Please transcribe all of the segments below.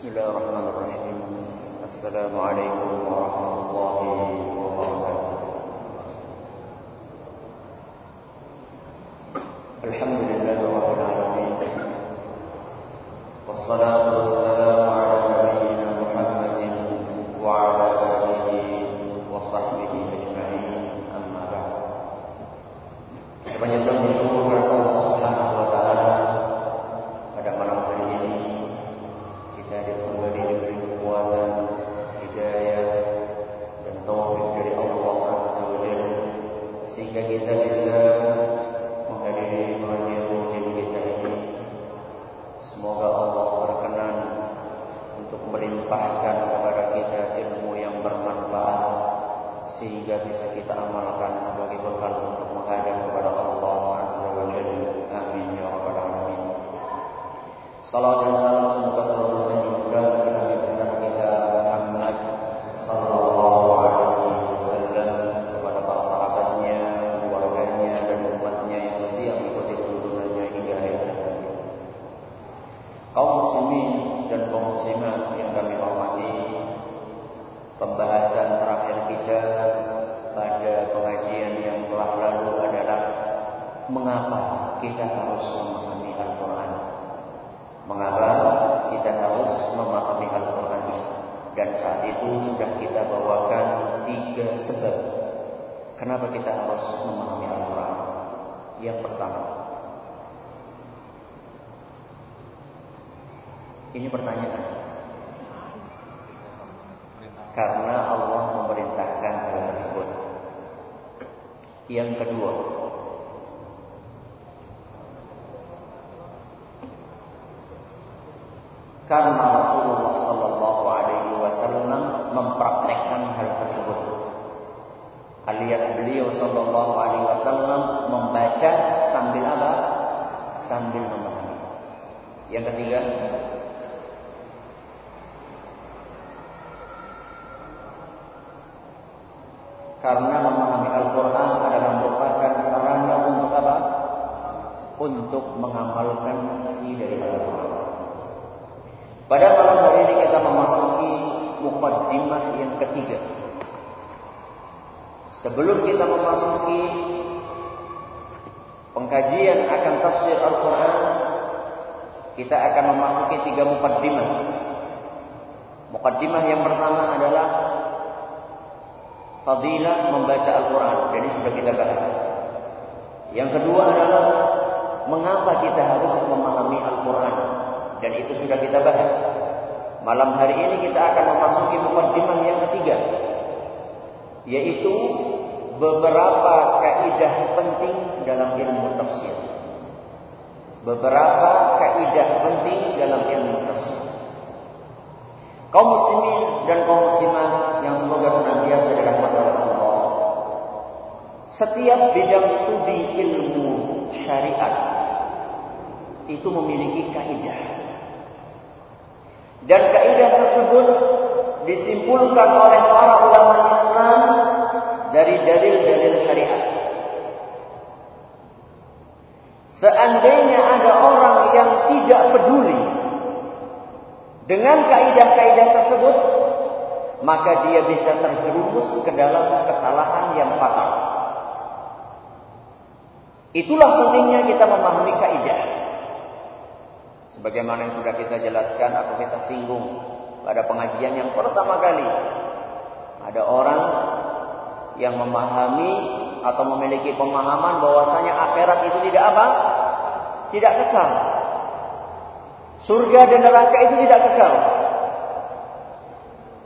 بسم الله الرحمن الرحيم. السلام عليكم ورحمة الله وبركاته. الحمد لله رب العالمين. والصلاة Salam dan salam semoga selalu tercurah kepada Nabi besar kita Muhammad sallallahu alaihi wasallam kepada para sahabatnya, keluarganya dan umatnya yang setia mengikuti tuntunannya hingga akhir hayat. Kaum muslimin dan kaum muslimat yang kami hormati, pembahasan terakhir kita pada pengajian yang telah lalu adalah mengapa kita harus memahami Itu sudah kita bawakan tiga sebab. Kenapa kita harus memahami Al-Quran. Yang pertama. Ini pertanyaan. Karena Allah memerintahkan hal tersebut. Yang kedua, karena Rasulullah Sallallahu Alaihi Wasallam mempraktekkan hal tersebut. Alias beliau Sallallahu Alaihi Wasallam membaca sambil apa? Sambil memahami. Yang ketiga, karena memahami Al-Quran adalah merupakan sarana untuk apa? Untuk mengamalkan isi dari Al-Quran. Mukaddimah yang ketiga. Sebelum kita memasuki pengkajian akan tafsir Al-Quran, kita akan memasuki tiga mukaddimah. Mukaddimah yang pertama adalah fadilah membaca Al-Quran. Jadi sudah kita bahas. Yang kedua adalah mengapa kita harus memahami Al-Quran. Dan itu sudah kita bahas. Malam hari ini kita akan memasuki mukaddimah yang ketiga. Yaitu beberapa kaidah penting dalam ilmu tafsir. Beberapa kaidah penting dalam ilmu tafsir. Kaum muslimin dan kaum muslimah yang semoga senantiasa dirahmati Allah. Setiap bidang studi ilmu syariat itu memiliki kaidah. Dan kaidah tersebut disimpulkan oleh para ulama Islam dari dalil-dalil syariat. Seandainya ada orang yang tidak peduli dengan kaidah-kaidah tersebut, maka dia bisa terjerumus ke dalam kesalahan yang fatal. Itulah pentingnya kita memahami kaidah. Sebagaimana yang sudah kita jelaskan atau kita singgung pada pengajian yang pertama kali. Ada orang yang memahami atau memiliki pemahaman bahwasanya akhirat itu tidak apa? Tidak kekal. Surga dan neraka itu tidak kekal.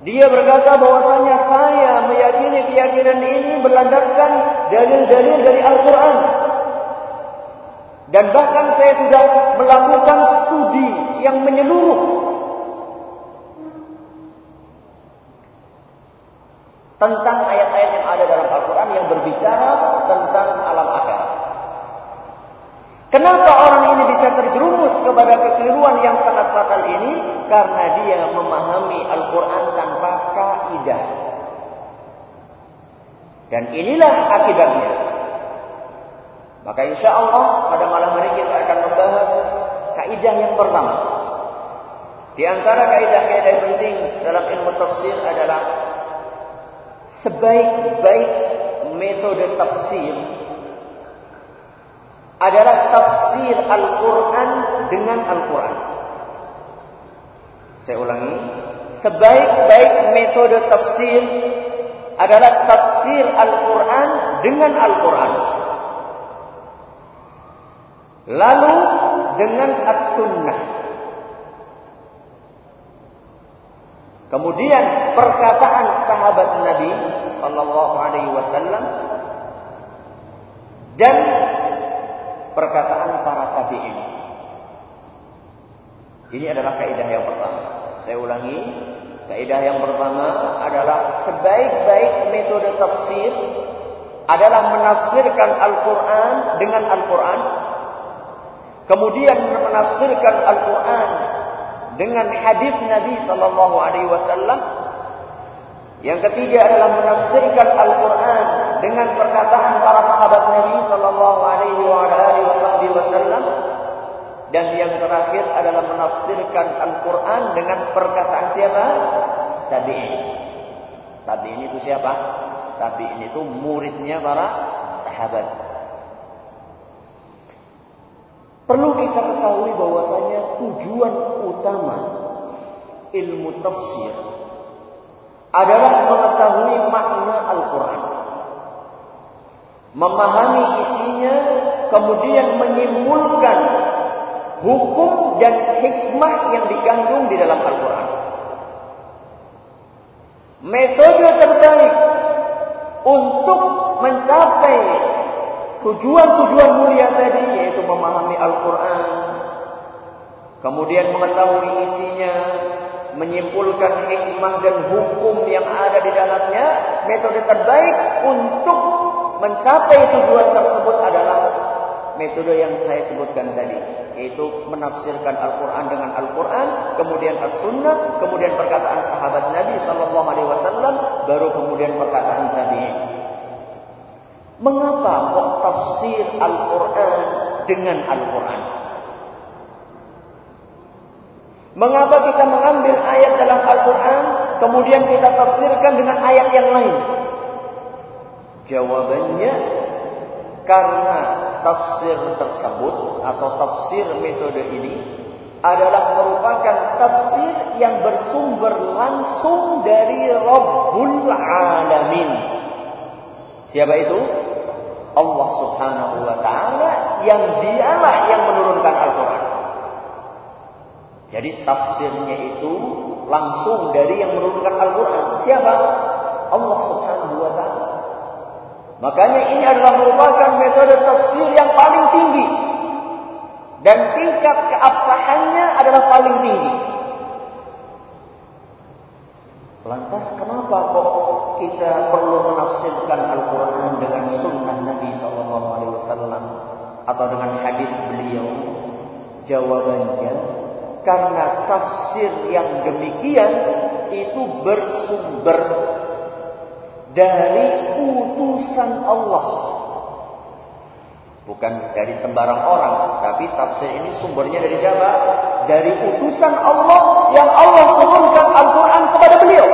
Dia berkata bahwasanya saya meyakini keyakinan ini berlandaskan dalil-dalil dari Al-Quran. Dan bahkan saya sudah melakukan studi yang menyeluruh. Tentang ayat-ayat yang ada dalam Al-Quran yang berbicara tentang alam akhirat. Kenapa orang ini bisa terjerumus kepada kekeliruan yang sangat fatal ini? Karena dia memahami Al-Quran tanpa kaidah. Dan inilah akibatnya. Maka insya Allah pada malam hari kita akan membahas kaidah yang pertama. Di antara kaidah-kaidah penting dalam ilmu tafsir adalah sebaik-baik metode tafsir adalah tafsir Al-Quran dengan Al-Quran. Saya ulangi, sebaik-baik metode tafsir adalah tafsir Al-Quran dengan Al-Quran. Lalu dengan As-Sunnah. Kemudian perkataan sahabat Nabi sallallahu alaihi wasallam dan perkataan para tabi'in. Ini adalah kaidah yang pertama. Saya ulangi, kaidah yang pertama adalah sebaik-baik metode tafsir adalah menafsirkan Al-Qur'an dengan Al-Qur'an. Kemudian menafsirkan Al-Qur'an dengan hadis Nabi sallallahu alaihi wasallam. Yang ketiga adalah menafsirkan Al-Qur'an dengan perkataan para sahabat Nabi sallallahu alaihi wasallam. Dan yang terakhir adalah menafsirkan Al-Qur'an dengan perkataan siapa? Tabi'in. Tabi'in itu siapa? Tabi'in itu muridnya para sahabat. Perlu kita ketahui bahwasanya tujuan utama ilmu tafsir adalah mengetahui makna Al-Quran. Memahami isinya, kemudian menyimpulkan hukum dan hikmah yang dikandung di dalam Al-Quran. Metode terbaik untuk mencapai tujuan-tujuan mulia tadi yaitu memahami Al-Quran, kemudian mengetahui isinya, menyimpulkan hikmah dan hukum yang ada di dalamnya, metode terbaik untuk mencapai tujuan tersebut adalah metode yang saya sebutkan tadi, yaitu menafsirkan Al-Quran dengan Al-Quran, kemudian As-Sunnah, kemudian perkataan sahabat Nabi Sallallahu Alaihi Wasallam, baru kemudian perkataan tabi'in. Mengapa kok tafsir Al-Quran dengan Al-Quran? Mengapa kita mengambil ayat dalam Al-Quran, kemudian kita tafsirkan dengan ayat yang lain? Jawabannya, karena tafsir tersebut atau tafsir metode ini adalah merupakan tafsir yang bersumber langsung dari Rabbul Alamin. Siapa itu? Allah Subhanahu wa taala yang dialah yang menurunkan Al-Qur'an. Jadi tafsirnya itu langsung dari yang menurunkan Al-Qur'an. Siapa? Allah Subhanahu wa taala. Makanya ini adalah merupakan metode tafsir yang paling tinggi. Dan tingkat keabsahannya adalah paling tinggi. Lantas kenapa kok kita perlu menafsirkan Al-Quran dengan sunnah Nabi Wasallam atau dengan hadis beliau? Jawabannya karena tafsir yang demikian itu bersumber dari utusan Allah. Bukan dari sembarang orang, tapi tafsir ini sumbernya dari siapa? Dari utusan Allah yang Allah turunkan Al-Quran kepada beliau.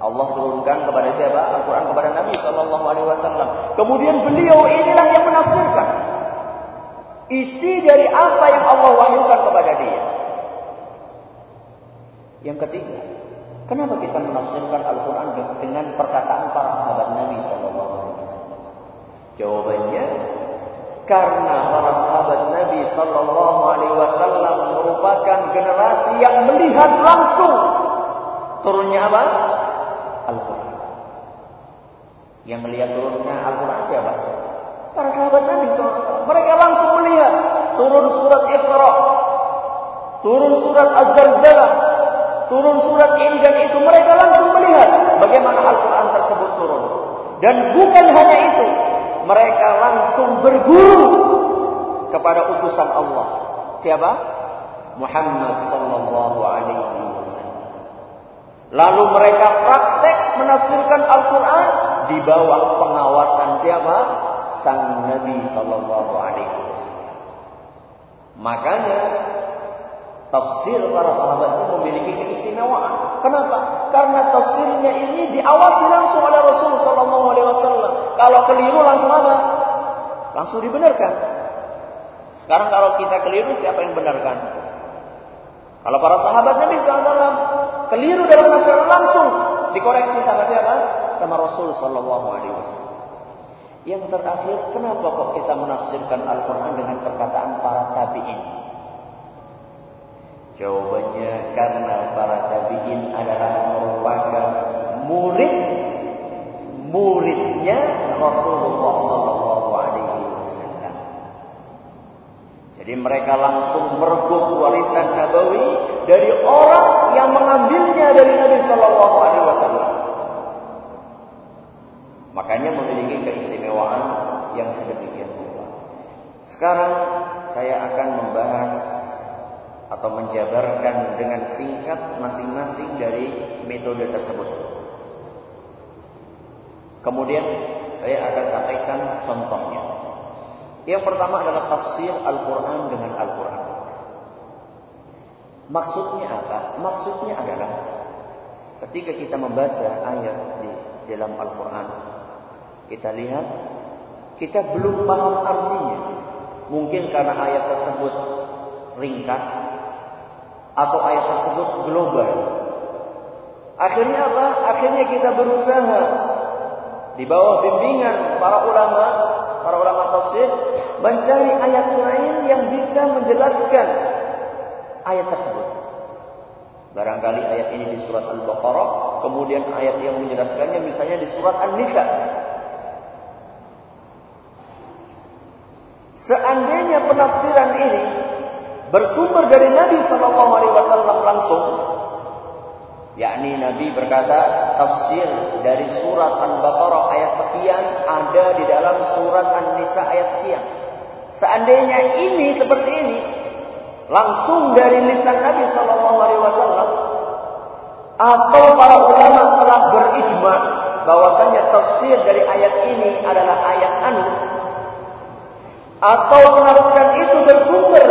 Allah turunkan kepada siapa? Al-Quran kepada Nabi Shallallahu Alaihi Wasallam. Kemudian beliau inilah yang menafsirkan isi dari apa yang Allah wahyukan kepada dia. Yang ketiga, kenapa kita menafsirkan Al-Quran dengan perkataan para sahabat Nabi Shallallahu Alaihi Wasallam? Jawabannya, karena Shallallahu Alaihi Wasallam merupakan generasi yang melihat langsung turunnya apa? Al-Quran. Yang melihat turunnya Al-Quran siapa? Para sahabat Nabi. Mereka langsung melihat turun surat Iqra, turun surat Az-Zalzalah, turun surat dan itu. Mereka langsung melihat bagaimana Al-Quran tersebut turun. Dan bukan hanya itu, mereka langsung berguru kepada utusan Allah. Siapa? Muhammad sallallahu alaihi wasallam. Lalu mereka praktek menafsirkan Al-Quran di bawah pengawasan siapa? Sang Nabi Sallallahu Alaihi Wasallam. Makanya Tafsir para sahabat itu memiliki keistimewaan. Kenapa? Karena tafsirnya ini diawasi langsung oleh Rasul Sallallahu Alaihi Wasallam. Kalau keliru langsung apa? Langsung dibenarkan. Sekarang kalau kita keliru siapa yang benarkan? Kalau para sahabat Nabi SAW keliru dalam masalah langsung dikoreksi sama siapa? Sama Rasul Sallallahu Alaihi Wasallam. Yang terakhir, kenapa kok kita menafsirkan Al-Quran dengan perkataan para tabi'in? Jawabannya karena para tabi'in adalah merupakan murid muridnya Rasulullah sallallahu alaihi wasallam. Jadi mereka langsung merebut warisan nabawi dari orang yang mengambilnya dari Nabi sallallahu alaihi wasallam. Makanya memiliki keistimewaan yang sedemikian rupa. Sekarang saya akan membahas atau menjabarkan dengan singkat masing-masing dari metode tersebut. Kemudian saya akan sampaikan contohnya. Yang pertama adalah tafsir Al-Quran dengan Al-Quran. Maksudnya apa? Maksudnya adalah ketika kita membaca ayat di dalam Al-Quran, kita lihat kita belum paham artinya. Mungkin karena ayat tersebut ringkas atau ayat tersebut global. Akhirnya apa? Akhirnya kita berusaha di bawah bimbingan para ulama, para ulama tafsir mencari ayat lain yang bisa menjelaskan ayat tersebut. Barangkali ayat ini di surat Al-Baqarah, kemudian ayat yang menjelaskannya misalnya di surat An-Nisa. Seandainya penafsiran ini bersumber dari Nabi Shallallahu Alaihi Wasallam langsung, yakni Nabi berkata tafsir dari surat Al-Baqarah ayat sekian ada di dalam surat An-Nisa ayat sekian. Seandainya ini seperti ini, langsung dari lisan Nabi Shallallahu Alaihi Wasallam, atau para ulama telah berijma bahwasanya tafsir dari ayat ini adalah ayat anu, atau penafsiran itu bersumber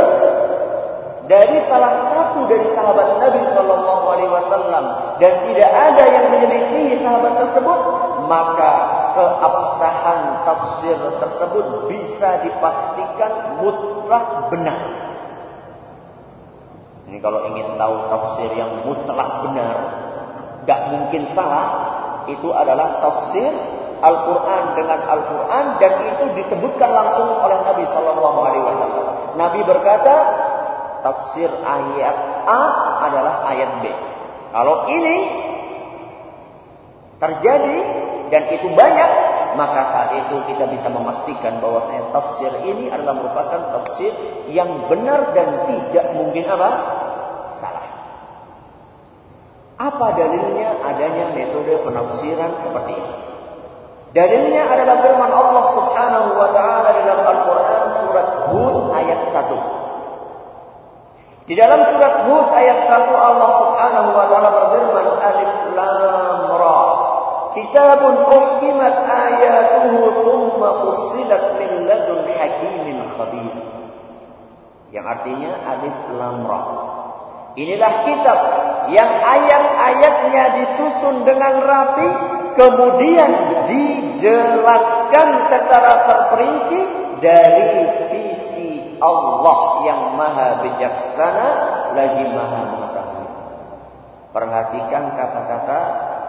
dari salah satu dari sahabat Nabi Shallallahu Alaihi Wasallam dan tidak ada yang menyelisihi sahabat tersebut, maka keabsahan tafsir tersebut bisa dipastikan mutlak benar. Ini kalau ingin tahu tafsir yang mutlak benar, gak mungkin salah, itu adalah tafsir Al-Quran dengan Al-Quran dan itu disebutkan langsung oleh Nabi Shallallahu Alaihi Wasallam. Nabi berkata, tafsir ayat A adalah ayat B. Kalau ini terjadi dan itu banyak, maka saat itu kita bisa memastikan bahwasanya tafsir ini adalah merupakan tafsir yang benar dan tidak mungkin apa? salah. Apa dalilnya adanya metode penafsiran seperti ini? Dalilnya adalah firman Allah Subhanahu wa taala dalam Al-Qur'an surat Hud ayat 1. Di dalam surat Hud ayat 1 Allah Subhanahu wa taala berfirman Alif Lam Ra. Kitabun uhkimat ayatuhu thumma fussilat min ladun hakimin khabir. Yang artinya Alif Lam Ra. Inilah kitab yang ayat-ayatnya disusun dengan rapi kemudian dijelaskan secara terperinci dari Allah yang maha bijaksana lagi maha mengetahui. Perhatikan kata-kata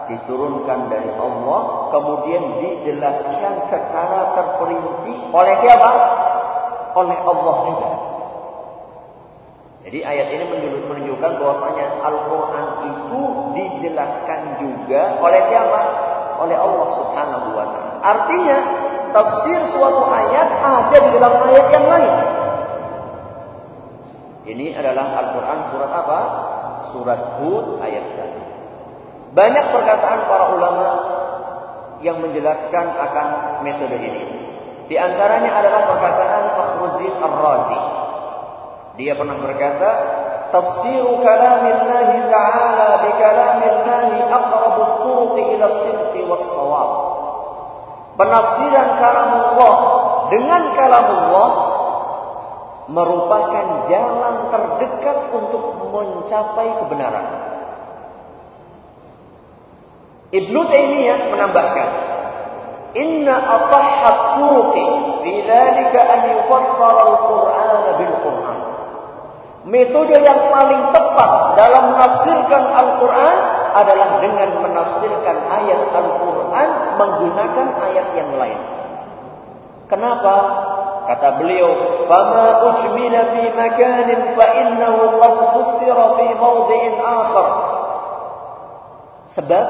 diturunkan dari Allah kemudian dijelaskan secara terperinci oleh siapa? Oleh Allah juga. Jadi ayat ini menunjukkan bahwasanya Al-Quran itu dijelaskan juga oleh siapa? Oleh Allah Subhanahu wa Ta'ala. Artinya, tafsir suatu ayat ada di dalam ayat yang lain. Ini adalah Al-Quran surat apa? Surat Hud ayat 1. Banyak perkataan para ulama yang menjelaskan akan metode ini. Di antaranya adalah perkataan Fakhruddin Ar-Razi. Dia pernah berkata, "Tafsir kalamillahi ta'ala bi kalamillahi aqrabu turuqi ila sidqi was sawab." Penafsiran kalamullah dengan kalamullah merupakan jalan terdekat untuk mencapai kebenaran. Ibnu Taimiyah menambahkan, "Inna asahhat turuqi fi dhalika an yufassara al-Qur'an bil Qur'an." Metode yang paling tepat dalam menafsirkan Al-Quran adalah dengan menafsirkan ayat Al-Quran menggunakan ayat yang lain. Kenapa? Kata beliau, "Fama ujmila fi makanin fa innahu qad fussira fi mawdhi'in akhar." Sebab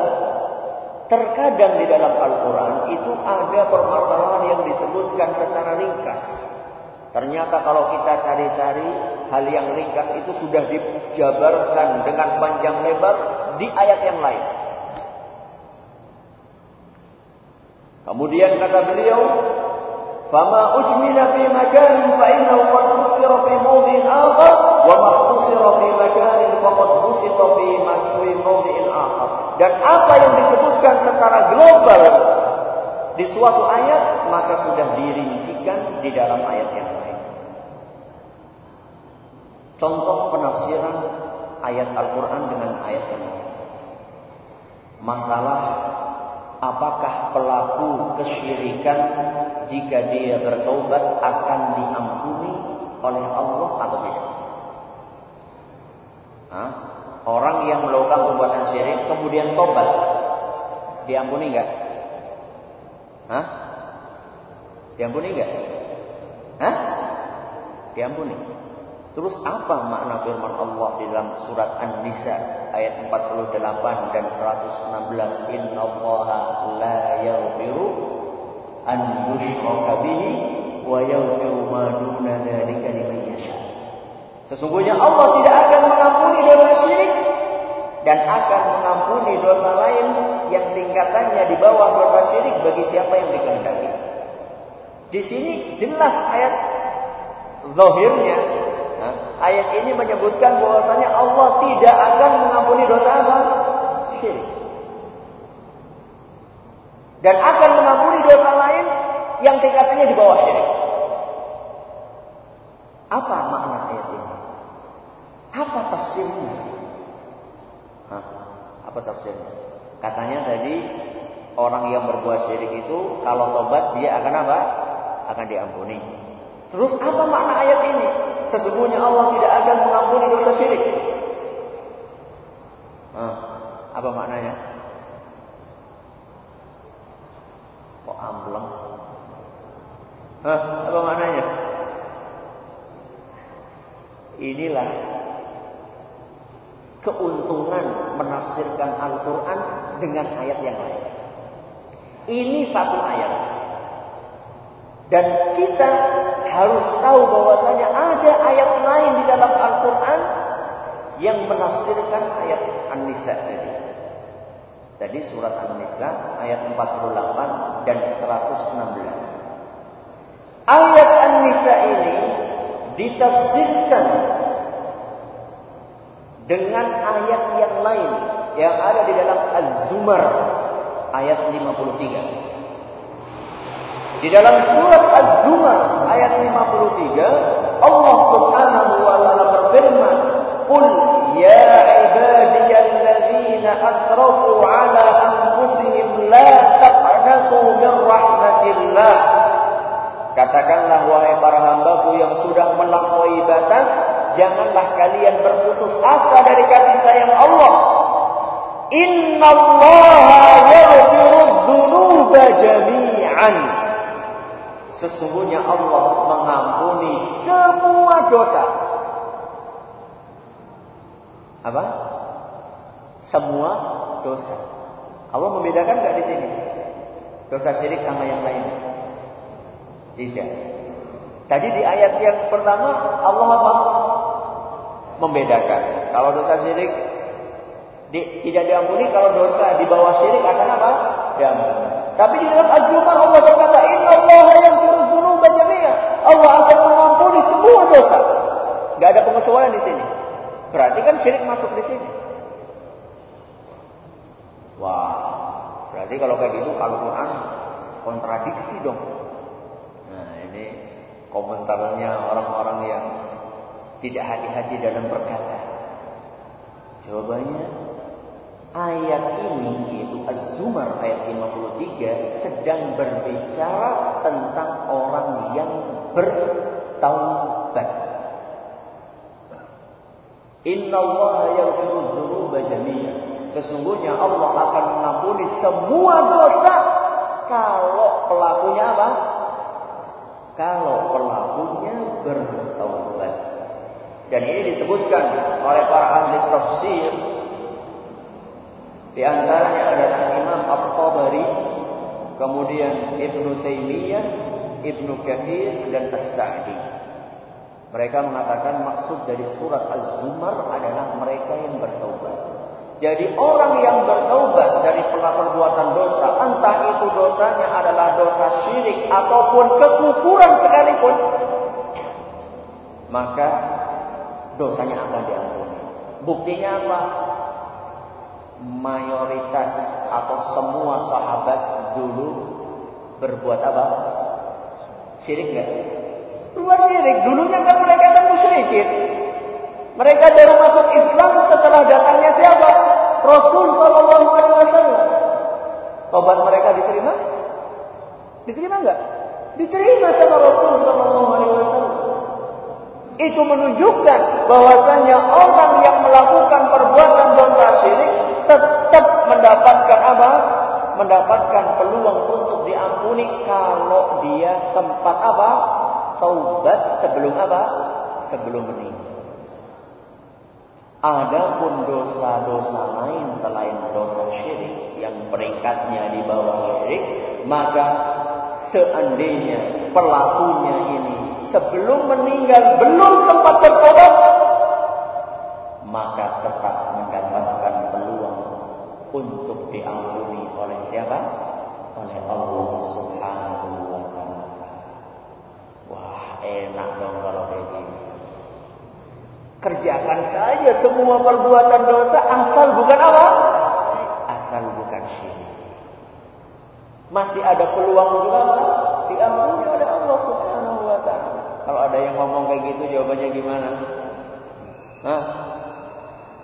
terkadang di dalam Al-Quran itu ada permasalahan yang disebutkan secara ringkas. Ternyata kalau kita cari-cari hal yang ringkas itu sudah dijabarkan dengan panjang lebar di ayat yang lain. Kemudian kata beliau, "Fama ujmila fi makanin fa innahu qad fussira fi mawdhi'in akhar wa ma fussira fi makanin faqad fusita fi mawdhi'in akhar." Dan apa yang disebutkan secara global di suatu ayat maka sudah dirincikan di dalam ayat yang lain. Contoh penafsiran ayat Al-Quran dengan ayat yang lain. Masalah apakah pelaku kesyirikan jika dia bertobat akan diampuni oleh Allah atau tidak? Hah? Orang yang melakukan perbuatan syirik kemudian tobat, diampuni enggak? Hah? Diampuni enggak? Hah? Diampuni. Terus apa makna firman Allah dalam surat An-Nisa ayat 48 dan 116 Innallaha la yaghfiru an yushraka bihi wa yaghfiru ma duna dzalika liman yasha. Sesungguhnya Allah tidak akan mengampuni dosa syirik dan akan mengampuni dosa lain yang tingkatannya di bawah dosa syirik bagi siapa yang dikehendaki. Di sini jelas ayat zahirnya ayat ini menyebutkan bahwasanya Allah tidak akan mengampuni dosa apa? Syirik. Dan akan mengampuni dosa lain yang tingkatannya di bawah syirik. Apa makna ayat ini? Apa tafsirnya? Hah? Apa tafsirnya? Katanya tadi orang yang berbuat syirik itu kalau tobat dia akan apa? Akan diampuni. Terus apa makna ayat ini? Sesungguhnya Allah tidak akan mengampuni dosa syirik. Nah, apa maknanya? Kok ambleng? Hah, apa maknanya? Inilah keuntungan menafsirkan Al-Quran dengan ayat yang lain. Ini satu ayat. Dan kita harus tahu bahwasanya ada ayat lain di dalam Al-Quran yang menafsirkan ayat An-Nisa tadi. Tadi surat An-Nisa ayat 48 dan 116. Ayat An-Nisa ini ditafsirkan dengan ayat yang lain yang ada di dalam Az-Zumar ayat 53. Di dalam surat Az-Zumar ayat 53, Allah Subhanahu wa taala berfirman, "Qul ya ibadiyalladzina asrafu ala anfusihim la taqnatu min rahmatillah." Katakanlah wahai para hambaku yang sudah melampaui batas, janganlah kalian berputus asa dari kasih sayang Allah. Inna Allah yaghfiru dzunuba jami'an. Sesungguhnya Allah mengampuni semua dosa. Apa? Semua dosa. Allah membedakan nggak di sini? Dosa syirik sama yang lain? Tidak. Tadi di ayat yang pertama Allah apa? Membedakan. Kalau dosa syirik di, tidak diampuni, kalau dosa di bawah syirik akan apa? Diampuni. Tapi di dalam Az-Zumar Allah berkata, Inna Allah. Allah akan mengampuni semua dosa. Gak ada pengecualian di sini. Berarti kan syirik masuk di sini. Wah, berarti kalau kayak gitu Al-Quran kontradiksi dong. Nah ini komentarnya orang-orang yang tidak hati-hati dalam berkata. Jawabannya ayat ini yaitu Az-Zumar ayat 53 sedang berbicara tentang orang yang bertaubat. Inna Allah yaghfiru dzunuba jami'an. Sesungguhnya Allah akan mengampuni semua dosa kalau pelakunya apa? Kalau pelakunya bertaubat. Dan ini disebutkan oleh para ahli tafsir. Di antaranya adalah Imam At-Tabari, kemudian Ibnu Taimiyah, Ibnu Katsir dan As-Sa'di. Mereka mengatakan maksud dari surat Az-Zumar adalah mereka yang bertaubat. Jadi orang yang bertaubat dari perbuatan dosa, entah itu dosanya adalah dosa syirik ataupun kekufuran sekalipun, maka dosanya akan diampuni. Buktinya apa? Mayoritas atau semua sahabat dulu berbuat apa? Syirik enggak? Berbuat syirik. Dulunya kan mereka kan musyrikin. Mereka baru masuk Islam setelah datangnya siapa? Rasul Sallallahu Alaihi Wasallam. Tobat mereka diterima? Diterima enggak? Diterima sama Rasul Sallallahu Alaihi Wasallam. Itu menunjukkan bahwasanya orang yang melakukan perbuatan dosa syirik tetap mendapatkan apa? Mendapatkan peluang diampuni kalau dia sempat apa? Taubat sebelum apa? Sebelum meninggal. Adapun dosa-dosa lain selain dosa syirik yang peringkatnya di bawah syirik, maka seandainya pelakunya ini sebelum meninggal belum sempat bertobat, maka tetap mendapatkan peluang untuk diampuni oleh siapa? Oleh Allah Subhanahu wa taala. Wah, enak dong kalau kayak. Kerjakan saja semua perbuatan dosa asal bukan apa? Asal bukan syirik. Masih ada peluang juga apa? Diampuni oleh Allah Subhanahu wa taala. Kalau ada yang ngomong kayak gitu jawabannya gimana? Hah?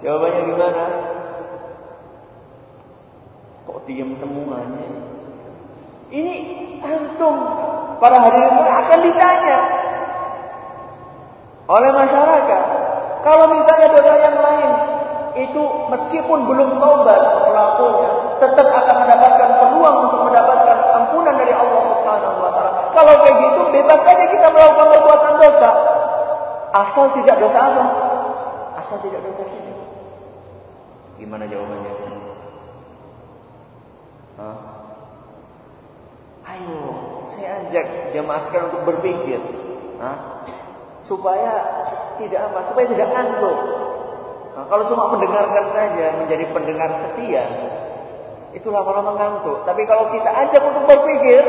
Jawabannya gimana? Kok diam semuanya? Ini antum para hadirin akan ditanya oleh masyarakat. Kalau misalnya dosa yang lain itu meskipun belum taubat pelakunya, tetap akan mendapatkan peluang untuk mendapatkan ampunan dari Allah Subhanahu wa taala. Kalau kayak gitu bebas saja kita melakukan perbuatan dosa. Asal tidak dosa apa? Asal tidak dosa syirik. Gimana jawabannya? Hah? Ayo, saya ajak jemaah sekalian untuk berpikir. Supaya tidak apa? Supaya tidak ngantuk. Nah, kalau cuma mendengarkan saja menjadi pendengar setia, itu lama-lama ngantuk. Tapi kalau kita ajak untuk berpikir,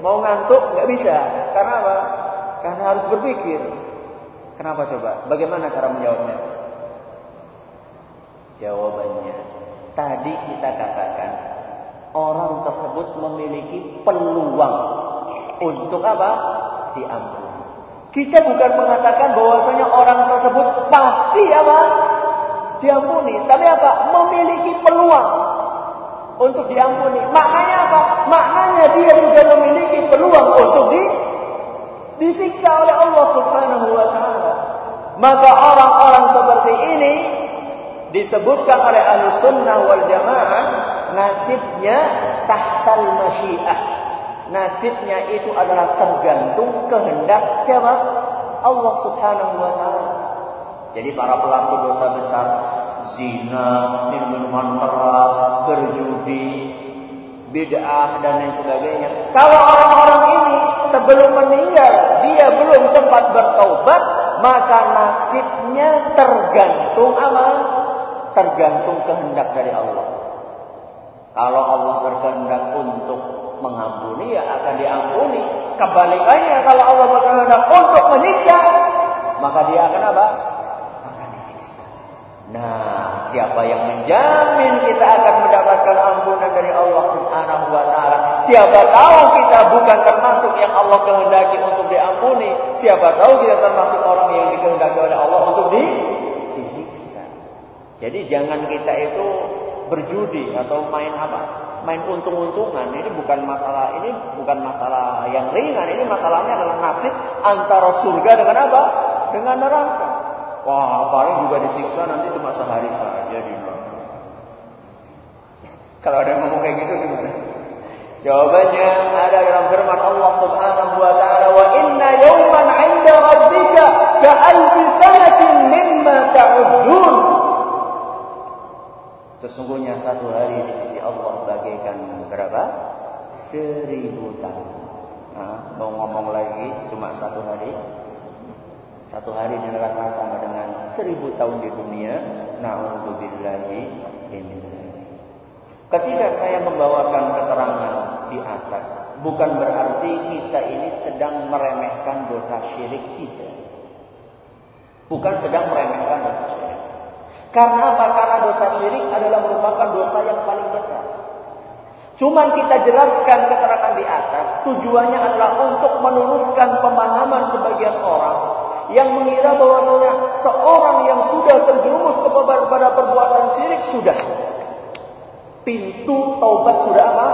mau ngantuk nggak bisa. Karena apa? Karena harus berpikir. Kenapa coba? Bagaimana cara menjawabnya? Jawabannya, tadi kita katakan orang tersebut memiliki peluang untuk apa? Diampuni. Kita bukan mengatakan bahwasanya orang tersebut pasti apa? Diampuni. Tapi apa? Memiliki peluang untuk diampuni. Maknanya apa? Maknanya dia juga memiliki peluang untuk di, disiksa oleh Allah Subhanahu wa taala. Maka orang-orang seperti ini disebutkan oleh ahlu sunnah wal jamaah nasibnya tahtal masyiah nasibnya itu adalah tergantung kehendak siapa? Allah Subhanahu wa taala. Jadi para pelaku dosa besar zina, minuman keras, berjudi, bid'ah dan lain sebagainya. Kalau orang-orang ini sebelum meninggal dia belum sempat bertaubat, maka nasibnya tergantung apa? Tergantung kehendak dari Allah. Kalau Allah berkehendak untuk mengampuni ya akan diampuni. Kebalikannya kalau Allah berkehendak untuk menyiksa, maka dia akan apa? Akan disiksa. Nah, siapa yang menjamin kita akan mendapatkan ampunan dari Allah Subhanahu wa taala? Siapa tahu kita bukan termasuk yang Allah kehendaki untuk diampuni. Siapa tahu kita termasuk orang yang dikehendaki oleh Allah untuk di, disiksa. Jadi jangan kita itu berjudi atau main apa? Main untung-untungan. Ini bukan masalah ini bukan masalah yang ringan. Ini masalahnya adalah nasib antara surga dengan apa? Dengan neraka. Wah, paling juga disiksa nanti cuma sehari saja di. Kalau ada yang ngomong kayak gitu gimana? Jawabannya ada dalam firman Allah Subhanahu wa taala, "Wa inna yawman 'inda rabbika ka alfi sanatin mimma ta'udun." Sesungguhnya satu hari di sisi Allah bagaikan berapa? Seribu tahun. Nah, mau ngomong lagi cuma satu hari. Satu hari di neraka sama dengan seribu tahun di dunia. Na'udzubillahi ini. Ketika saya membawakan keterangan di atas, bukan berarti kita ini sedang meremehkan dosa syirik kita. Bukan sedang meremehkan. Karena apa? Karena dosa syirik adalah merupakan dosa yang paling besar. Cuman kita jelaskan keterangan di atas, tujuannya adalah untuk meluruskan pemahaman sebagian orang yang mengira bahwasanya seorang yang sudah terjerumus kepada perbuatan syirik sudah pintu taubat sudah apa?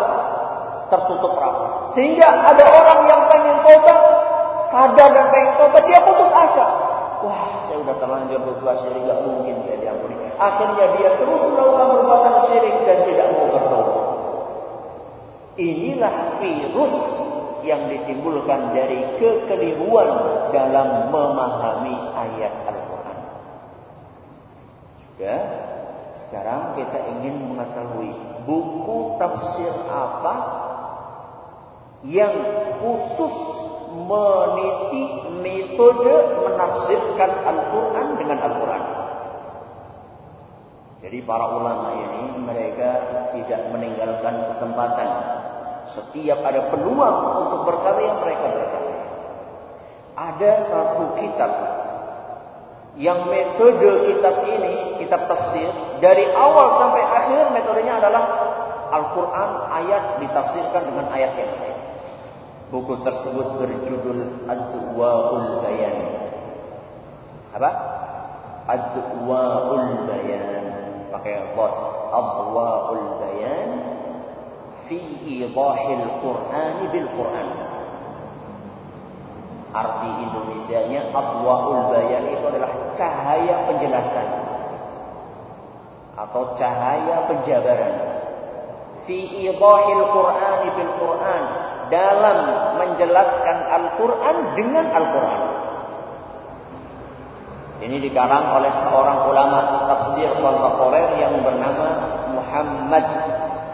Tertutup rapat. Sehingga ada orang yang pengen taubat, sadar dan pengen taubat, dia putus asa. Wah, saya udah terlanjur berbuat syirik, gak mungkin saya diampuni. Akhirnya dia terus melakukan perbuatan syirik dan tidak mau bertobat. Inilah virus yang ditimbulkan dari kekeliruan dalam memahami ayat Al-Quran. Sudah sekarang kita ingin mengetahui buku tafsir apa yang khusus meniti metode menafsirkan Al-Quran dengan Al-Quran. Jadi para ulama ini mereka tidak meninggalkan kesempatan. Setiap ada peluang untuk berkarya mereka berkarya. Ada satu kitab yang metode kitab ini, kitab tafsir, dari awal sampai akhir metodenya adalah Al-Quran ayat ditafsirkan dengan ayat yang lain. Buku tersebut berjudul Ad-Du'wa'ul Bayan. Apa? Ad-Du'wa'ul Bayan. Pakai bot. Ad-Du'wa'ul Bayan. Fi idahil Qur'ani bil Qur'an. Arti Indonesianya Adwaul Bayan itu adalah cahaya penjelasan atau cahaya penjabaran. Fi idahil Qur'ani bil Qur'an dalam menjelaskan Al-Qur'an dengan Al-Qur'an. Ini dikarang oleh seorang ulama tafsir kontemporer yang bernama Muhammad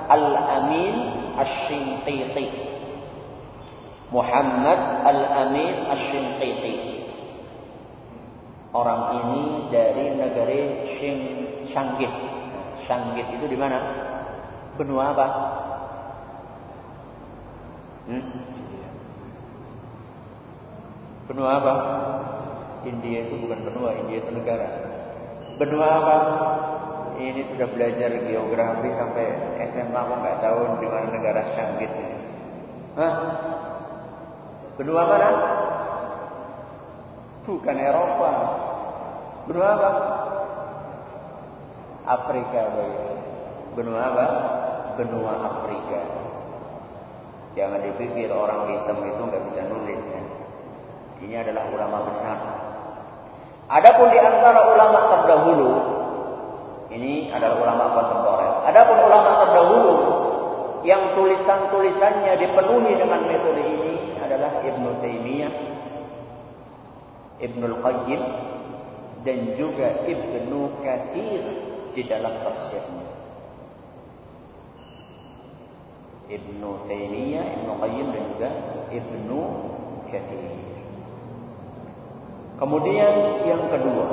Al-Amin Asy-Shinqiti. Muhammad Al-Amin Ash-Shinqiti. Orang ini dari negeri Shanggit. Shanggit itu di mana? Benua apa? Hmm? Benua apa? India itu bukan benua, India itu negara. Benua apa? Ini sudah belajar geografi sampai SMA kok nggak tahu di mana negara Shanggit ini. Hah? Benua mana? Bukan Eropa. Benua apa? Afrika, guys. Benua apa? Benua Afrika. Jangan dipikir orang hitam itu nggak bisa nulis ya. Ini adalah ulama besar. Adapun di antara ulama terdahulu, ini adalah ulama kontemporer. Adapun ulama terdahulu yang tulisan-tulisannya dipenuhi dengan metode ini adalah Ibnu Taimiyah, Ibnu Qayyim dan juga Ibnu Katsir di dalam tafsirnya. Ibnu Taimiyah, Ibnu Qayyim dan juga Ibnu Katsir. Kemudian yang kedua,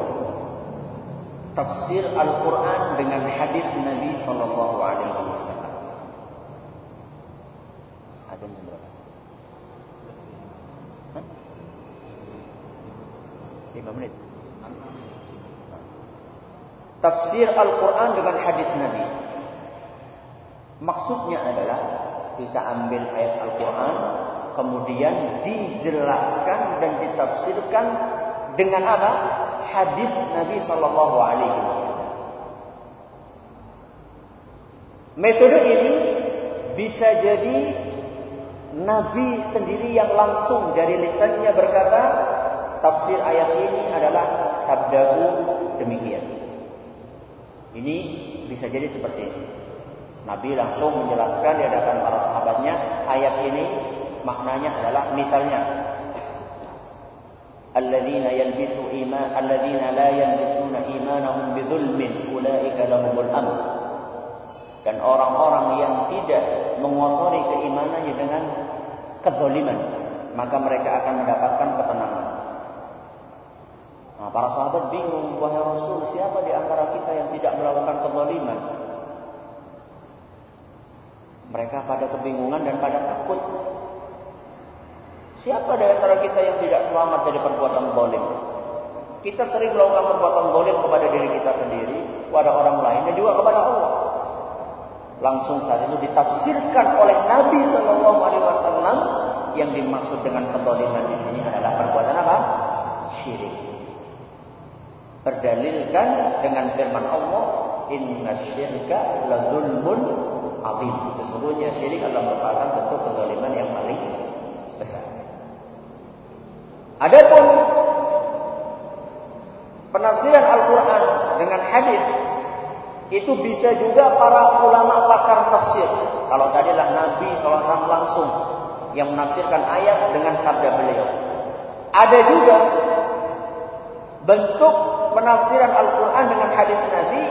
tafsir Al-Qur'an dengan hadis Nabi sallallahu alaihi wasallam. Ada berapa? lima menit. Tafsir Al-Quran dengan hadis Nabi. Maksudnya adalah kita ambil ayat Al-Quran, kemudian dijelaskan dan ditafsirkan dengan apa? Hadis Nabi Shallallahu Alaihi Wasallam. Metode ini bisa jadi Nabi sendiri yang langsung dari lisannya berkata, tafsir ayat ini adalah sabdaku demikian. Ini bisa jadi seperti ini. Nabi langsung menjelaskan di hadapan para sahabatnya ayat ini maknanya adalah misalnya alladzina yalbisu iman alladzina la yalbisuna imanahum bidzulmin ulaika lahumul amn dan orang-orang yang tidak mengotori keimanannya dengan kezaliman maka mereka akan mendapatkan ketenangan Nah, para sahabat bingung, wahai Rasul, siapa di antara kita yang tidak melakukan kezaliman? Mereka pada kebingungan dan pada takut. Siapa di antara kita yang tidak selamat dari perbuatan zalim? Kita sering melakukan perbuatan zalim kepada diri kita sendiri, kepada orang lain, dan juga kepada Allah. Langsung saat itu ditafsirkan oleh Nabi Shallallahu Alaihi Wasallam yang dimaksud dengan kezaliman di sini adalah perbuatan apa? Syirik. Berdalilkan dengan firman Allah, Inna syirka la zulmun azim. Sesungguhnya syirik adalah merupakan bentuk kezaliman yang paling besar. Adapun penafsiran Al-Quran dengan hadis itu bisa juga para ulama pakar tafsir. Kalau tadilah Nabi SAW langsung yang menafsirkan ayat dengan sabda beliau. Ada juga bentuk penafsiran Al-Quran dengan hadis Nabi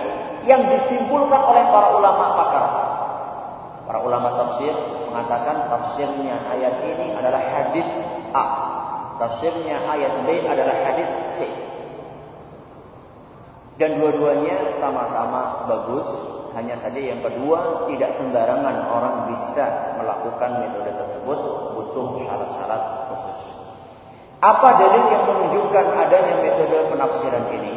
yang disimpulkan oleh para ulama pakar. Para ulama tafsir mengatakan tafsirnya ayat ini adalah hadis A. Tafsirnya ayat B adalah hadis C. Dan dua-duanya sama-sama bagus. Hanya saja yang kedua tidak sembarangan orang bisa melakukan metode tersebut butuh syarat-syarat khusus. Apa dalil yang menunjukkan adanya metode penafsiran ini?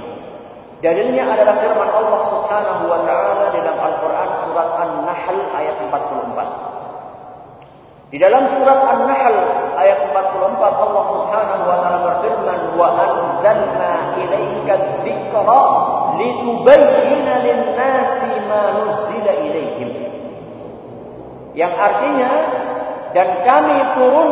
Dalilnya adalah firman Allah Subhanahu wa taala dalam Al-Qur'an surat An-Nahl ayat 44. Di dalam surat An-Nahl ayat 44 Allah Subhanahu wa taala berfirman wa anzalna ilaika dzikra litubayyana lin-nasi ma nuzila ilaihim. Yang artinya dan kami turun